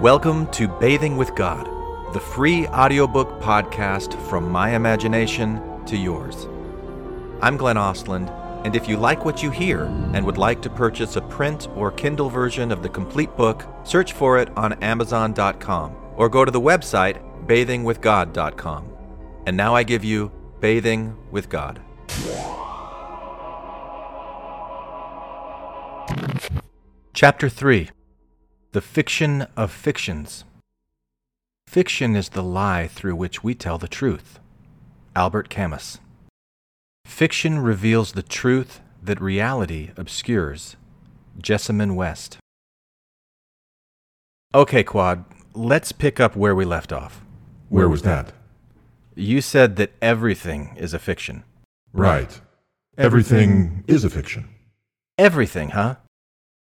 Welcome to Bathing with God, the free audiobook podcast from my imagination to yours. I'm Glenn Ostlund, and if you like what you hear and would like to purchase a print or Kindle version of the complete book, search for it on Amazon.com or go to the website bathingwithgod.com. And now I give you Bathing with God. Chapter 3 The Fiction of Fictions. Fiction is the lie through which we tell the truth. Albert Camus. Fiction reveals the truth that reality obscures. Jessamyn West. Okay, Quad, let's pick up where we left off. Where was that? You said that everything is a fiction. Right. Everything is a fiction. Everything, huh?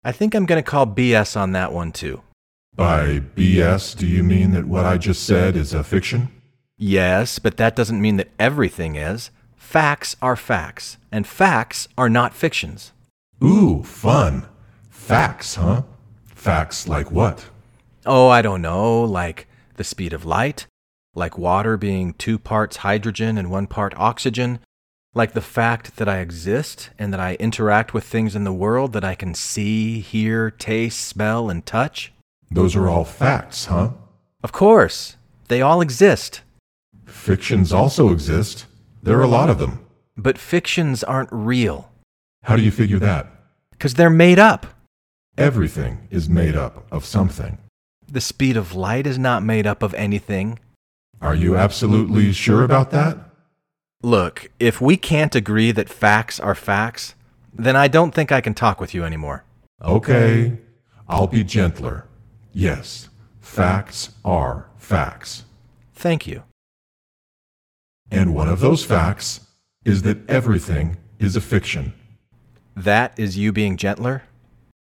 I think I'm going to call BS on that one too. By BS, do you mean that what I just said is a fiction? Yes, but that doesn't mean that everything is. Facts are facts, and facts are not fictions. Ooh, fun. Facts, huh? Facts like what? Oh, I don't know, like the speed of light, like water being two parts hydrogen and one part oxygen, like the fact that I exist and that I interact with things in the world that I can see, hear, taste, smell, and touch. Those are all facts, huh? Of course, they all exist. Fictions also exist. There are a lot of them. But fictions aren't real, How do you figure that? because they're made up. Everything is made up of something. The speed of light is not made up of anything. Are you absolutely sure about that? Look, if we can't agree that facts are facts, then I don't think I can talk with you anymore. Okay, I'll be gentler. Yes, facts are facts. Thank you. And one of those facts is that everything is a fiction. That is you being gentler?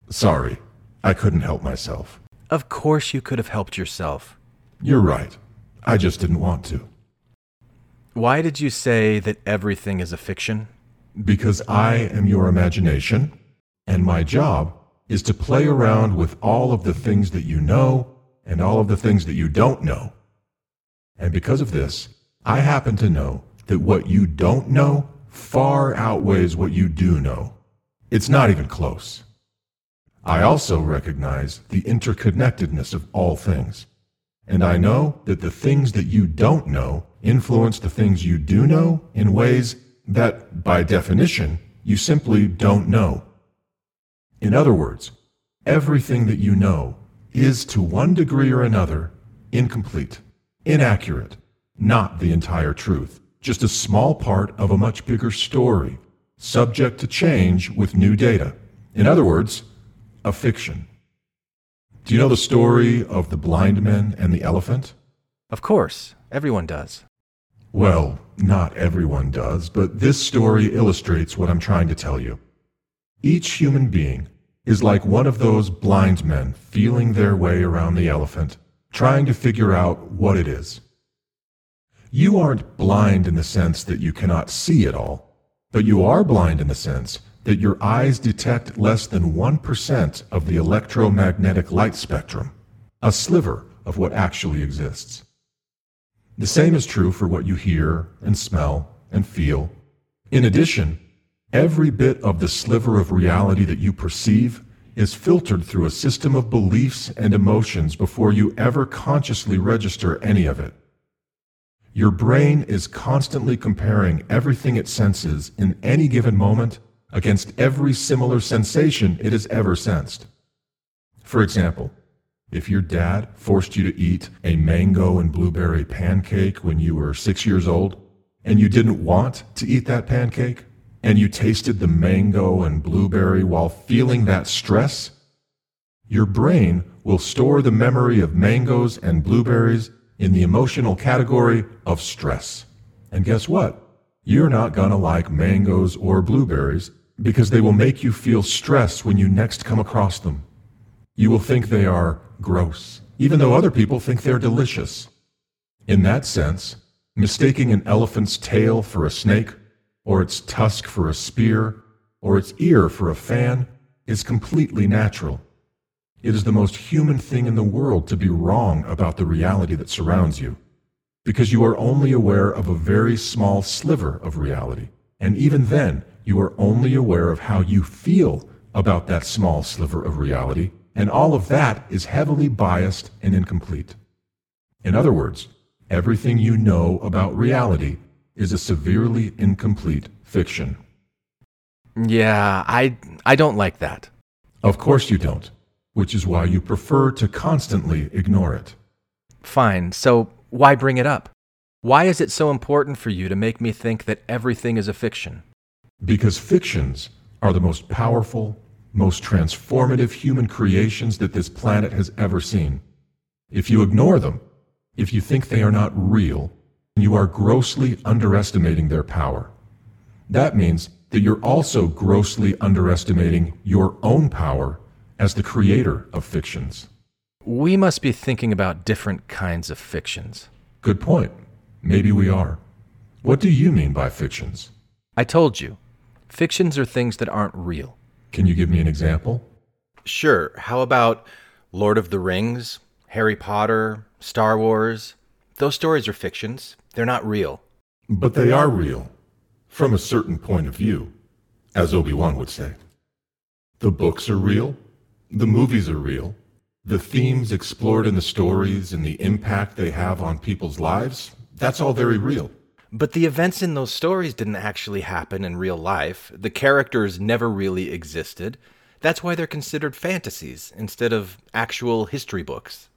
Sorry, I couldn't help myself. Of course you could have helped yourself. You're right. I just didn't want to. Why did you say that everything is a fiction? Because I am your imagination, and my job is to play around with all of the things that you know and all of the things that you don't know. And because of this, I happen to know that what you don't know far outweighs what you do know. It's not even close. I also recognize the interconnectedness of all things. And I know that the things that you don't know influence the things you do know in ways that, by definition, you simply don't know. In other words, everything that you know is, to one degree or another, incomplete, inaccurate, not the entire truth, just a small part of a much bigger story, subject to change with new data. In other words, a fiction. Do you know the story of the blind men and the elephant? Of course, everyone does. Well, not everyone does, but this story illustrates what I'm trying to tell you. Each human being is like one of those blind men feeling their way around the elephant, trying to figure out what it is. You aren't blind in the sense that you cannot see it all, but you are blind in the sense that your eyes detect less than 1% of the electromagnetic light spectrum, a sliver of what actually exists. The same is true for what you hear and smell and feel. In addition, every bit of the sliver of reality that you perceive is filtered through a system of beliefs and emotions before you ever consciously register any of it. Your brain is constantly comparing everything it senses in any given moment against every similar sensation it has ever sensed. For example, if your dad forced you to eat a mango and blueberry pancake when you were six years old, and you didn't want to eat that pancake, and you tasted the mango and blueberry while feeling that stress, your brain will store the memory of mangoes and blueberries in the emotional category of stress. And guess what? You're not gonna like mangoes or blueberries because they will make you feel stress when you next come across them. You will think they are gross, even though other people think they're delicious. In that sense, mistaking an elephant's tail for a snake, or its tusk for a spear, or its ear for a fan is completely natural. It is the most human thing in the world to be wrong about the reality that surrounds you, because you are only aware of a very small sliver of reality. And even then, you are only aware of how you feel about that small sliver of reality, and all of that is heavily biased and incomplete. In other words, everything you know about reality is a severely incomplete fiction. Yeah, I, I don't like that. Of course you don't, which is why you prefer to constantly ignore it. Fine, so why bring it up? Why is it so important for you to make me think that everything is a fiction? Because fictions are the most powerful, most transformative human creations that this planet has ever seen. If you ignore them, if you think they are not real, you are grossly underestimating their power. That means that you're also grossly underestimating your own power as the creator of fictions. We must be thinking about different kinds of fictions. Good point. Maybe we are. What do you mean by fictions? I told you, fictions are things that aren't real. Can you give me an example? Sure, how about Lord of the Rings, Harry Potter, Star Wars? Those stories are fictions, they're not real. But they are real, from a certain point of view, as Obi Wan would say. The books are real, the movies are real, the themes explored in the stories and the impact they have on people's lives, that's all very real. But the events in those stories didn't actually happen in real life. The characters never really existed. That's why they're considered fantasies instead of actual history books.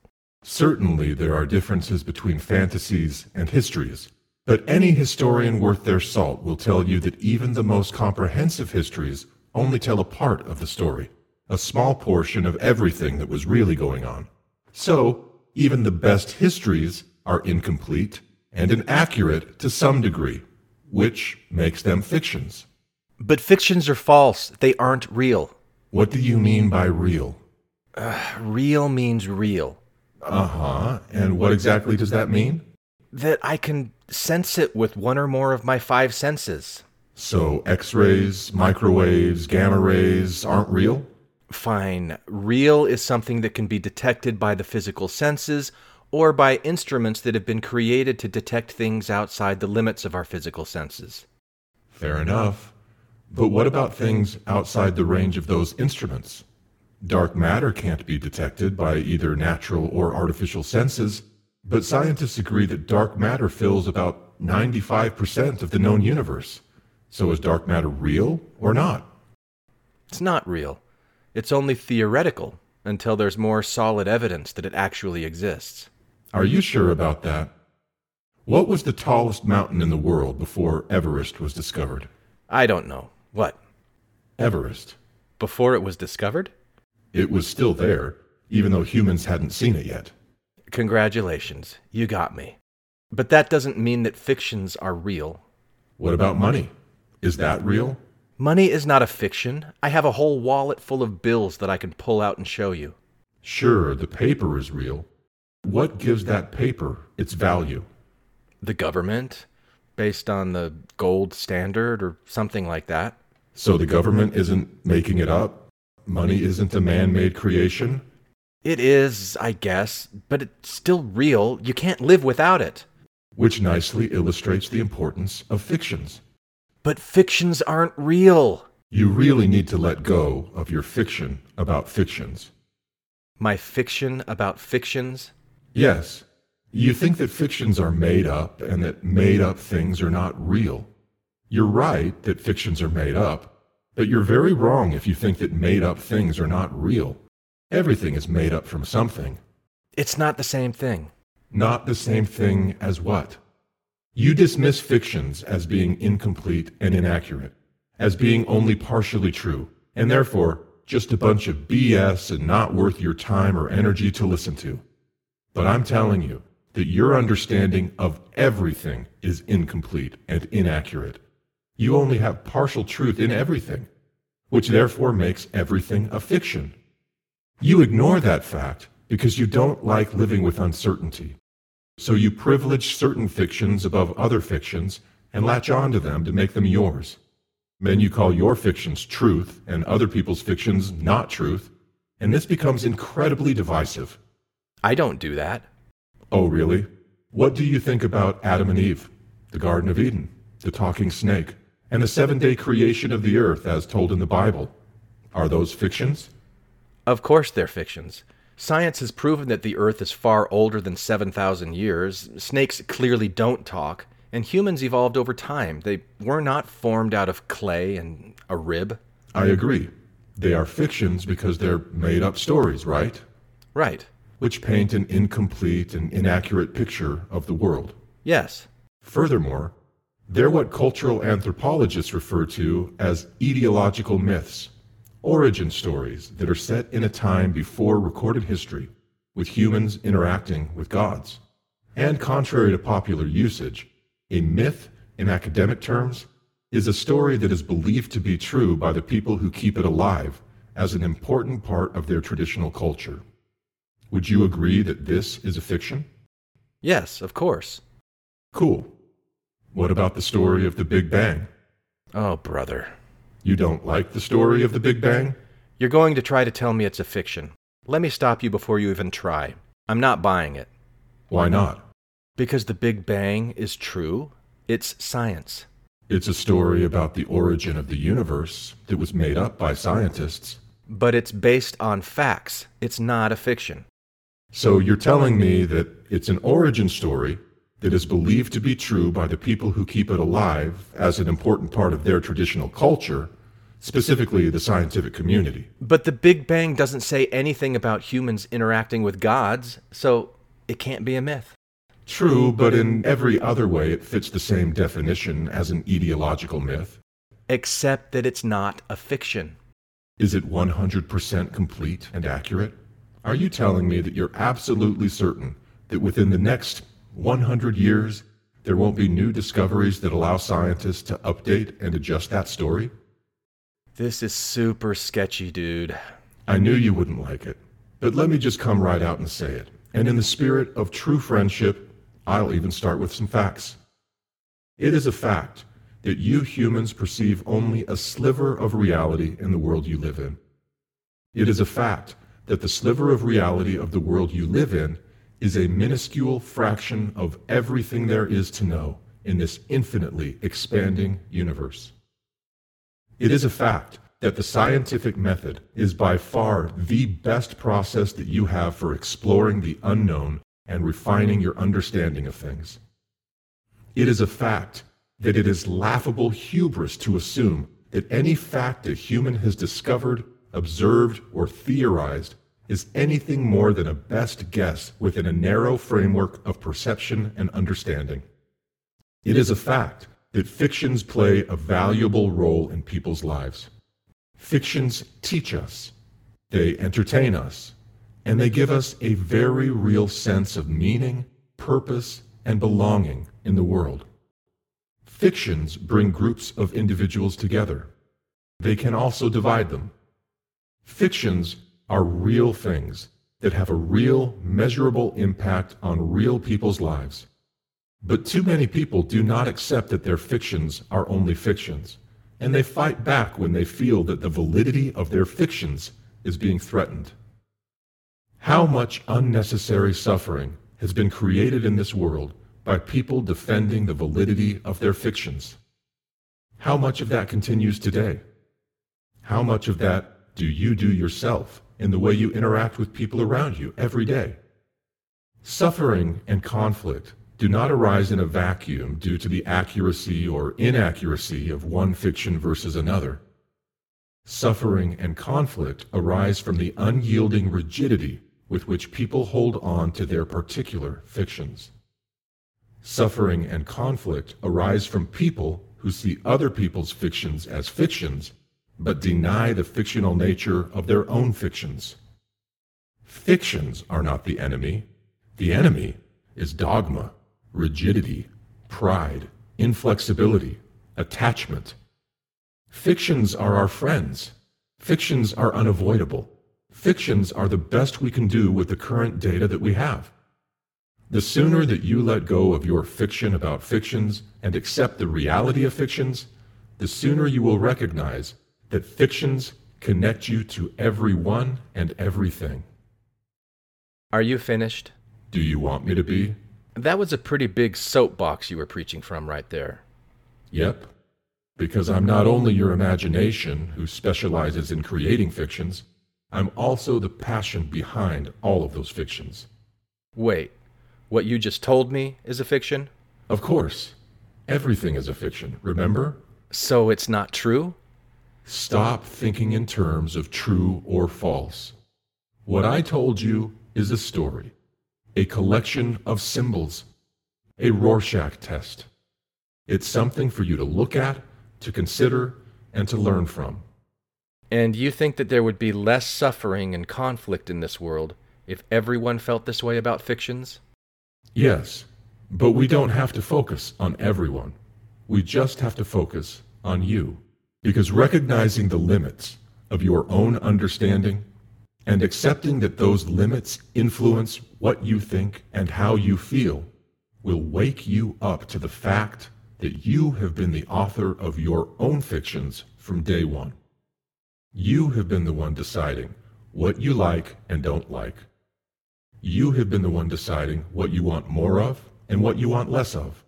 Certainly, there are differences between fantasies and histories. But any historian worth their salt will tell you that even the most comprehensive histories only tell a part of the story, a small portion of everything that was really going on. So, even the best histories are incomplete and inaccurate to some degree, which makes them fictions. But fictions are false, they aren't real. What do you mean by real? Real means real. Uh huh. And what exactly does that mean? That I can sense it with one or more of my five senses. So, X rays, microwaves, gamma rays aren't real? Fine, real is something that can be detected by the physical senses or by instruments that have been created to detect things outside the limits of our physical senses. Fair enough. But what about things outside the range of those instruments? Dark matter can't be detected by either natural or artificial senses, but scientists agree that dark matter fills about 95% of the known universe. So is dark matter real or not? It's not real. It's only theoretical until there's more solid evidence that it actually exists. Are you sure about that? What was the tallest mountain in the world before Everest was discovered? I don't know. What? Everest. Before it was discovered? It was still there, even though humans hadn't seen it yet. Congratulations, you got me. But that doesn't mean that fictions are real. What about money? Is that real? Money is not a fiction. I have a whole wallet full of bills that I can pull out and show you. Sure, the paper is real. What gives that paper its value? The government, based on the gold standard or something like that. So the government isn't making it up? Money isn't a man made creation? It is, I guess, but it's still real. You can't live without it. Which nicely illustrates the importance of fictions. But fictions aren't real. You really need to let go of your fiction about fictions. My fiction about fictions? Yes, you think that fictions are made up and that made up things are not real. You're right that fictions are made up, but you're very wrong if you think that made up things are not real. Everything is made up from something. It's not the same thing. Not the same thing as what? You dismiss fictions as being incomplete and inaccurate, as being only partially true, and therefore just a bunch of BS and not worth your time or energy to listen to. But I'm telling you that your understanding of everything is incomplete and inaccurate. You only have partial truth in everything, which therefore makes everything a fiction. You ignore that fact because you don't like living with uncertainty. So you privilege certain fictions above other fictions and latch onto them to make them yours. Then you call your fictions truth and other people's fictions not truth, and this becomes incredibly divisive. I don't do that. Oh, really? What do you think about Adam and Eve, the Garden of Eden, the talking snake, and the seven day creation of the earth as told in the Bible? Are those fictions? Of course they're fictions. Science has proven that the Earth is far older than 7,000 years. Snakes clearly don't talk. And humans evolved over time. They were not formed out of clay and a rib. I agree. They are fictions because they're made up stories, right? Right. Which paint an incomplete and inaccurate picture of the world. Yes. Furthermore, they're what cultural anthropologists refer to as etiological myths origin stories that are set in a time before recorded history, with humans interacting with gods. And contrary to popular usage, a myth, in academic terms, is a story that is believed to be true by the people who keep it alive as an important part of their traditional culture. Would you agree that this is a fiction? Yes, of course. Cool. What about the story of the Big Bang? Oh, brother. You don't like the story of the Big Bang? You're going to try to tell me it's a fiction. Let me stop you before you even try. I'm not buying it. Why not? Because the Big Bang is true. It's science. It's a story about the origin of the universe that was made up by scientists. But it's based on facts. It's not a fiction. So you're telling me that it's an origin story that is believed to be true by the people who keep it alive as an important part of their traditional culture, specifically the scientific community. But the Big Bang doesn't say anything about humans interacting with gods, so it can't be a myth. True, but in every other way it fits the same definition as an etiological myth. Except that it's not a fiction. Is it 100% complete and accurate? Are you telling me that you're absolutely certain that within the next 100 years, there won't be new discoveries that allow scientists to update and adjust that story? This is super sketchy, dude. I knew you wouldn't like it. But let me just come right out and say it. And in the spirit of true friendship, I'll even start with some facts. It is a fact that you humans perceive only a sliver of reality in the world you live in. It is a fact that the sliver of reality of the world you live in is a minuscule fraction of everything there is to know in this infinitely expanding universe. It is a fact that the scientific method is by far the best process that you have for exploring the unknown and refining your understanding of things. It is a fact that it is laughable hubris to assume that any fact a human has discovered, observed, or theorized is anything more than a best guess within a narrow framework of perception and understanding. It is a fact that fictions play a valuable role in people's lives. Fictions teach us, they entertain us, and they give us a very real sense of meaning, purpose, and belonging in the world. Fictions bring groups of individuals together. They can also divide them. Fictions are real things that have a real, measurable impact on real people's lives. But too many people do not accept that their fictions are only fictions, and they fight back when they feel that the validity of their fictions is being threatened. How much unnecessary suffering has been created in this world by people defending the validity of their fictions? How much of that continues today? How much of that do you do yourself in the way you interact with people around you every day. Suffering and conflict do not arise in a vacuum due to the accuracy or inaccuracy of one fiction versus another. Suffering and conflict arise from the unyielding rigidity with which people hold on to their particular fictions. Suffering and conflict arise from people who see other people's fictions as fictions but deny the fictional nature of their own fictions. Fictions are not the enemy. The enemy is dogma, rigidity, pride, inflexibility, attachment. Fictions are our friends. Fictions are unavoidable. Fictions are the best we can do with the current data that we have. The sooner that you let go of your fiction about fictions and accept the reality of fictions, the sooner you will recognize that fictions connect you to everyone and everything. Are you finished? Do you want me to be? That was a pretty big soapbox you were preaching from right there. Yep. Because I'm not only your imagination, who specializes in creating fictions, I'm also the passion behind all of those fictions. Wait, what you just told me is a fiction? Of course. Everything is a fiction, remember? So it's not true? Stop thinking in terms of true or false. What I told you is a story, a collection of symbols, a Rorschach test. It's something for you to look at, to consider, and to learn from. And you think that there would be less suffering and conflict in this world if everyone felt this way about fictions? Yes, but we don't have to focus on everyone. We just have to focus on you. Because recognizing the limits of your own understanding and accepting that those limits influence what you think and how you feel will wake you up to the fact that you have been the author of your own fictions from day one. You have been the one deciding what you like and don't like. You have been the one deciding what you want more of and what you want less of.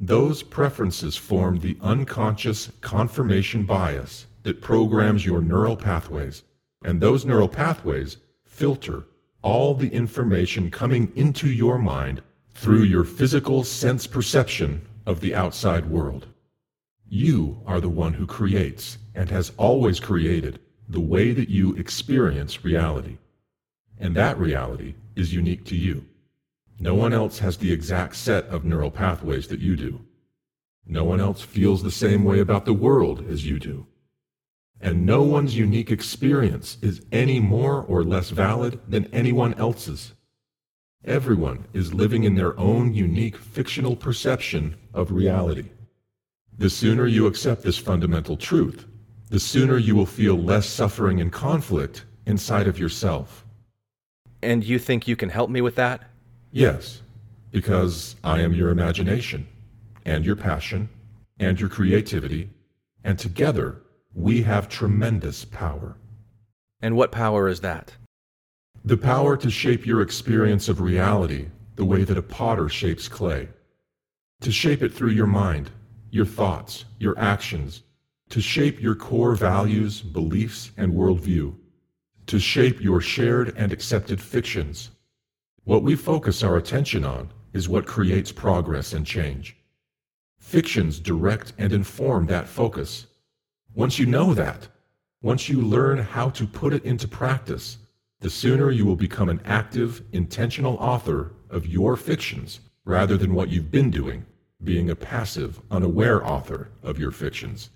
Those preferences form the unconscious confirmation bias that programs your neural pathways, and those neural pathways filter all the information coming into your mind through your physical sense perception of the outside world. You are the one who creates and has always created the way that you experience reality. And that reality is unique to you. No one else has the exact set of neural pathways that you do. No one else feels the same way about the world as you do. And no one's unique experience is any more or less valid than anyone else's. Everyone is living in their own unique fictional perception of reality. The sooner you accept this fundamental truth, the sooner you will feel less suffering and conflict inside of yourself. And you think you can help me with that? Yes, because I am your imagination, and your passion, and your creativity, and together we have tremendous power. And what power is that? The power to shape your experience of reality the way that a potter shapes clay. To shape it through your mind, your thoughts, your actions. To shape your core values, beliefs, and worldview. To shape your shared and accepted fictions what we focus our attention on is what creates progress and change. Fictions direct and inform that focus. Once you know that, once you learn how to put it into practice, the sooner you will become an active, intentional author of your fictions rather than what you've been doing, being a passive, unaware author of your fictions.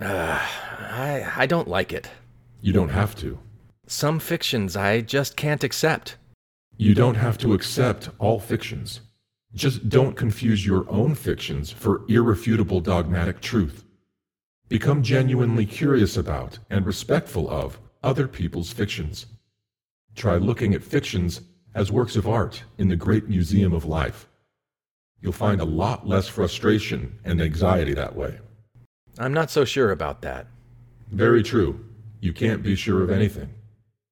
Uh, I, I don't like it. You don't have to. Some fictions I just can't accept. You don't have to accept all fictions. Just don't confuse your own fictions for irrefutable dogmatic truth. Become genuinely curious about and respectful of other people's fictions. Try looking at fictions as works of art in the great museum of life. You'll find a lot less frustration and anxiety that way. I'm not so sure about that. Very true. You can't be sure of anything.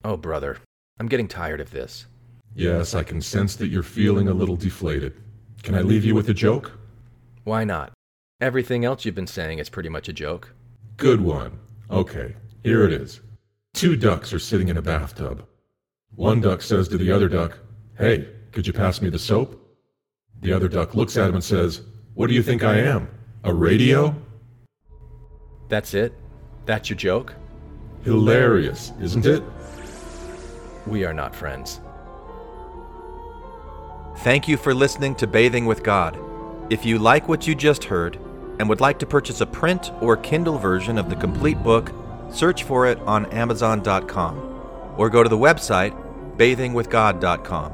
Oh, brother, I'm getting tired of this. Yes, I can sense that you're feeling a little deflated. Can I leave you with a joke? Why not? Everything else you've been saying is pretty much a joke. Good one. Okay, here it is. Two ducks are sitting in a bathtub. One duck says to the other duck, Hey, could you pass me the soap? The other duck looks at him and says, What do you think I am? A radio? That's it? That's your joke? Hilarious, isn't it? We are not friends. Thank you for listening to Bathing with God. If you like what you just heard and would like to purchase a print or Kindle version of the complete book, search for it on Amazon.com or go to the website bathingwithgod.com.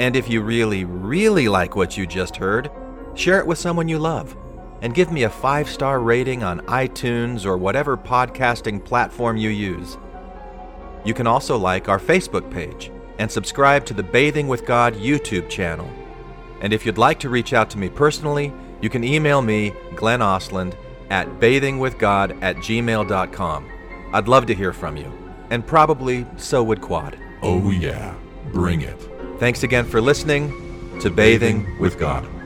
And if you really, really like what you just heard, share it with someone you love and give me a five star rating on iTunes or whatever podcasting platform you use. You can also like our Facebook page and subscribe to the Bathing with God YouTube channel. And if you'd like to reach out to me personally, you can email me, Glenn Ostlund, at bathingwithgod at gmail.com. I'd love to hear from you, and probably so would Quad. Oh, yeah. Bring it. Thanks again for listening to Bathing with God.